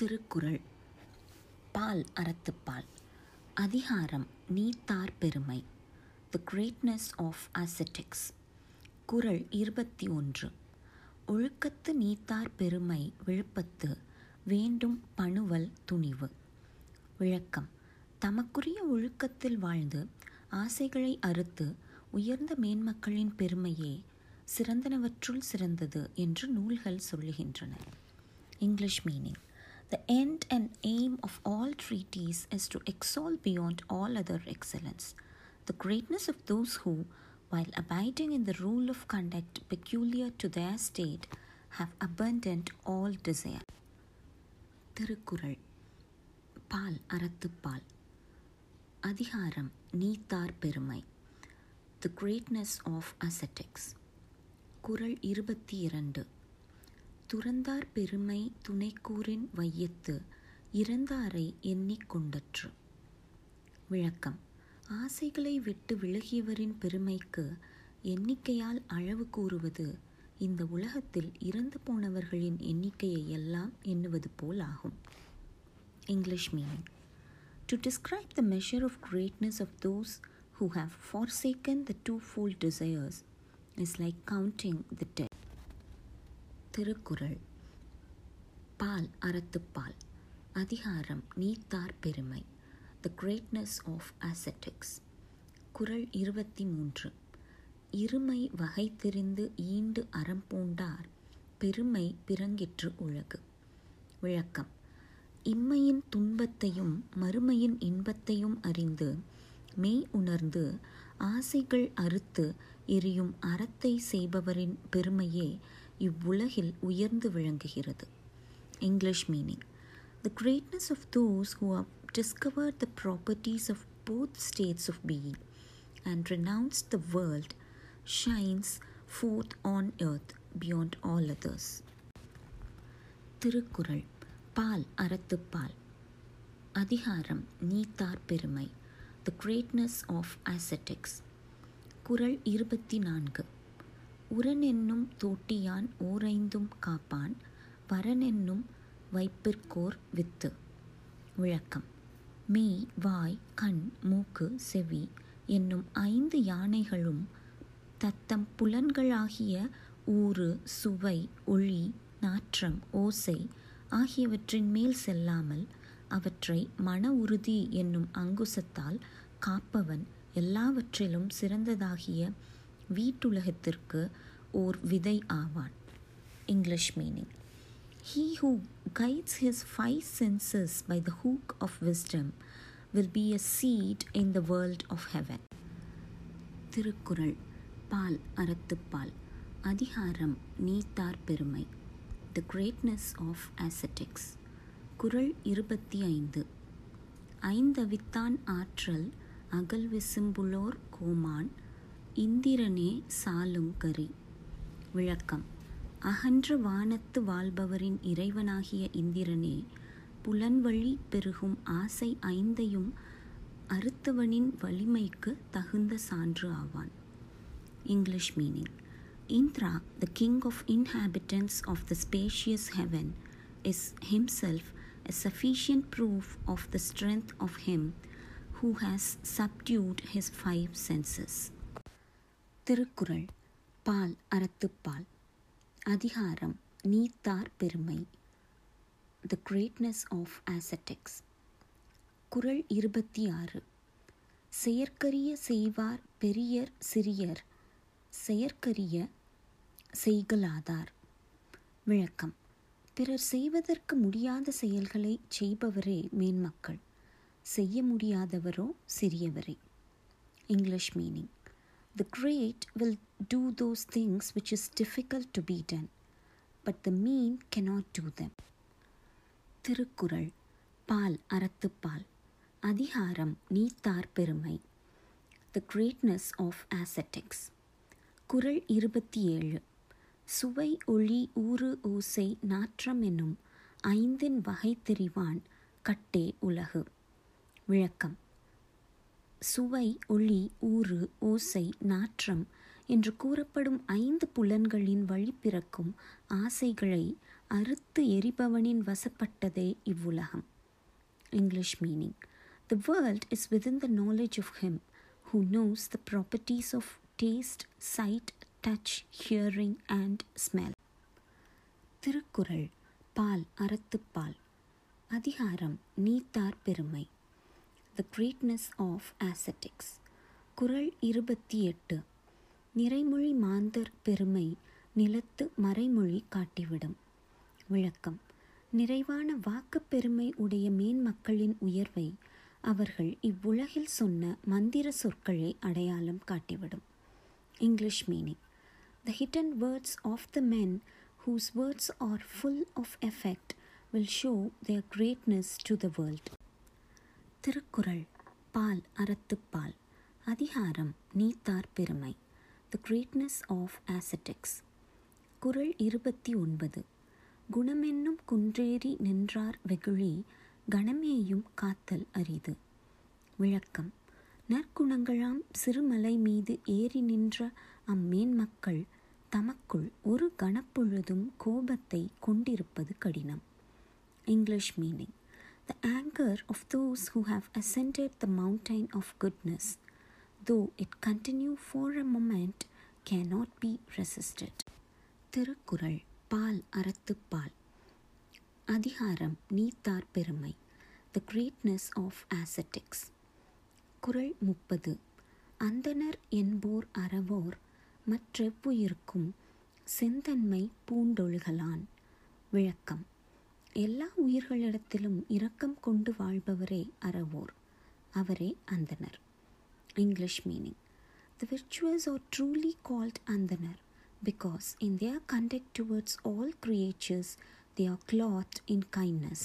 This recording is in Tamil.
திருக்குறள். பால் அறத்துப்பால் அதிகாரம் நீத்தார் பெருமை. த கிரேட்னஸ் ஆஃப் அசட்டிக்ஸ் குறள் இருபத்தி ஒன்று ஒழுக்கத்து நீத்தார் பெருமை விழுப்பத்து வேண்டும் பணுவல் துணிவு. விளக்கம். தமக்குரிய ஒழுக்கத்தில் வாழ்ந்து ஆசைகளை அறுத்து உயர்ந்த மேன்மக்களின் பெருமையே சிறந்தனவற்றுள் சிறந்தது என்று நூல்கள் சொல்லுகின்றன. English meaning. The end and aim of all treaties is to excel beyond all other excellence the greatness of those who, while abiding in the rule of conduct peculiar to their state, have abandoned all desire. Thirukkural பால் அறத்துப்பால் அதிகாரம் நீத்தார் பெருமை தி கிரேட்னஸ் ஆஃப் அசெட்டிக்ஸ் குறள் இருபத்தி இரண்டு துறந்தார் பெருமை துணைக்கூறின் வையத்து இறந்தாரை எண்ணிக்கொண்டற்று விளக்கம். ஆசைகளை விட்டு விலகியவரின் பெருமைக்கு எண்ணிக்கையால் அளவு கூறுவது இந்த உலகத்தில் இறந்து போனவர்களின் எண்ணிக்கையை எல்லாம் எண்ணுவது போல் ஆகும். English meaning. To describe the measure of greatness of those who who forsaken the two twofold desires is like counting the dead Thirukkural. பால் அறத்துப்பால் அதிகாரம் நீத்தார் பெருமை. த கிரேட்னஸ் ஆஃப் அசெட்டிக்ஸ் குறள் இருபத்தி மூன்று இருமை வகை தெரிந்து ஈண்டு அறம் பூண்டார். பெருமை பிறங்கிற்று உலகு விளக்கம். இம்மையின் துன்பத்தையும் மறுமையின் இன்பத்தையும் அறிந்து மெய் உணர்ந்து ஆசைகள் அறுத்து எரியும் அறத்தை செய்பவரின் பெருமையே இவ்வுலகில் உயர்ந்து விளங்குகிறது. English meaning the greatness of those who have discover the properties of both states of being and renounce the world shines forth on earth beyond all others Thirukkural. பால் அறத்துப்பால் அதிகாரம் நீத்தார் பெருமை. த கிரேட்னஸ் ஆஃப் அசெட்டிக்ஸ் குறள் இருபத்தி நான்கு. உரனென்னும் தோட்டியான் ஓரைந்தும் காப்பான் வரனென்னும் வைப்பிற்கோர் வித்து. விளக்கம். மெய் வாய் கண் மூக்கு செவி என்னும் ஐந்து யானைகளும் தத்தம் புலன்களாகிய ஊறு சுவை ஒளி நாற்றம் ஓசை ஆகியவற்றின் மேல் செல்லாமல் அவற்றை மன உறுதி என்னும் அங்குசத்தால் காப்பவன் எல்லாவற்றிலும் சிறந்ததாகிய வீட்டுலகத்திற்கு ஓர் விதை ஆவான். English meaning he who guides his five senses by the hook of wisdom will be a seed in the world of heaven Thirukkural. பால் அறத்துப்பால் அதிகாரம் நீத்தார் பெருமை. த கிரேட்னஸ் ஆஃப் ஆசட்டிக்ஸ் குறள் இருபத்தி ஐந்து. ஐந்தவித்தான் ஆற்றல் அகல் விசும்புலோர் கோமான். இந்திரனே சாலும் கரி. விளக்கம். அகன்ற வானத்து வாழ்பவரின் இறைவனாகிய இந்திரனே புலன்வழி பெருகும் ஆசை ஐந்தையும் அறுத்தவனின் வலிமைக்கு தகுந்த சான்று ஆவான். English meaning. Indra the king of inhabitants of the spacious heaven is himself a sufficient proof of the strength of him who has subdued his five senses. Thirukkural பால் அறத்துப்பால் அதிகாரம் நீத்தார் பெருமை. த கிரேட்னஸ் ஆஃப் ஆசெட்டிக்ஸ் குறள் இருபத்தி ஆறு செயற்கரிய செய்வார் பெரியர் சிறியர். செயற்கரிய செய்கலாதார் விளக்கம். பிறர் செய்வதற்கு முடியாத செயல்களை செய்பவரே மேன்மக்கள். செய்ய முடியாதவரோ சிறியவரே. English meaning. The great will do those things which is difficult to be done, but the mean cannot do them. Thirukkural பால் அறத்துப்பால் அதிகாரம் நீத்தார் பெருமை. த கிரேட்னஸ் ஆஃப் ஆசெட்டிக்ஸ் குறள் இருபத்தி ஏழு. சுவை ஒளி ஊறு ஓசை நாற்றம் என்னும் ஐந்தின் வகை தெரிவான் கட்டே உலகு. விளக்கம். சுவை ஒளி ஊறு ஓசை நாற்றம் என்று கூறப்படும் ஐந்து புலன்களின் வழி பிறக்கும் ஆசைகளை அறுத்து எரிபவனின் வசப்பட்டதே இவ்வுலகம். English meaning the world is within the knowledge of him who knows the properties of taste sight touch hearing and smell Thirukkural. பால் அறத்துப்பால் அதிகாரம். நீத்தார் பெருமை. த கிரேட்னஸ் ஆஃப் ஆசட்டிக்ஸ் குறள் இருபத்தி எட்டு நிறைமொழி மாந்தர் பெருமை நிலத்து மறைமொழி காட்டிவிடும். விளக்கம். நிறைவான வாக்கு பெருமை உடைய மேன்மக்களின் உயர்வை அவர்கள் இவ்வுலகில் சொன்ன மந்திர சொற்களே அடையாளம் காட்டிவிடும். English meaning the hidden words of the men whose words are full of effect will show their greatness to the world. Thirukkural பால் அறத்துப்பால் அதிகாரம் நீத்தார் பெருமை. த கிரேட்னஸ் ஆஃப் ஆசட்டிக்ஸ் குறள் இருபத்தி ஒன்பது. குணமென்னும் குன்றேறி நின்றார் வெகுழி கணமேயும் காத்தல் அரிது. விளக்கம். நற்குணங்களாம் சிறுமலை மீது ஏறி நின்ற அம்மேன்மக்கள் தமக்குள் ஒரு கணப்பொழுதும் கோபத்தை கொண்டிருப்பது கடினம். English meaning the anger of those who have ascended the mountain of goodness, though it continue for a moment, cannot be resisted. Thirukkural பால் அறத்துப்பால் அதிகாரம் நீத்தார் பெருமை. த கிரேட்னஸ் ஆஃப் ஆசட்டிக்ஸ் குறள் முப்பது. அந்தனர் என்போர் அறவோர் மற்றெவ்வுயிர்க்கும் செந்தன்மை பூண்டொழுகலான். விளக்கம். எல்லா உயிர்களிடத்திலும் இரக்கம் கொண்டு வாழ்பவரே அறவோர் அவரே அந்தனர் English meaning the virtuous are truly called anthanar because in their conduct towards all creatures they are clothed in kindness.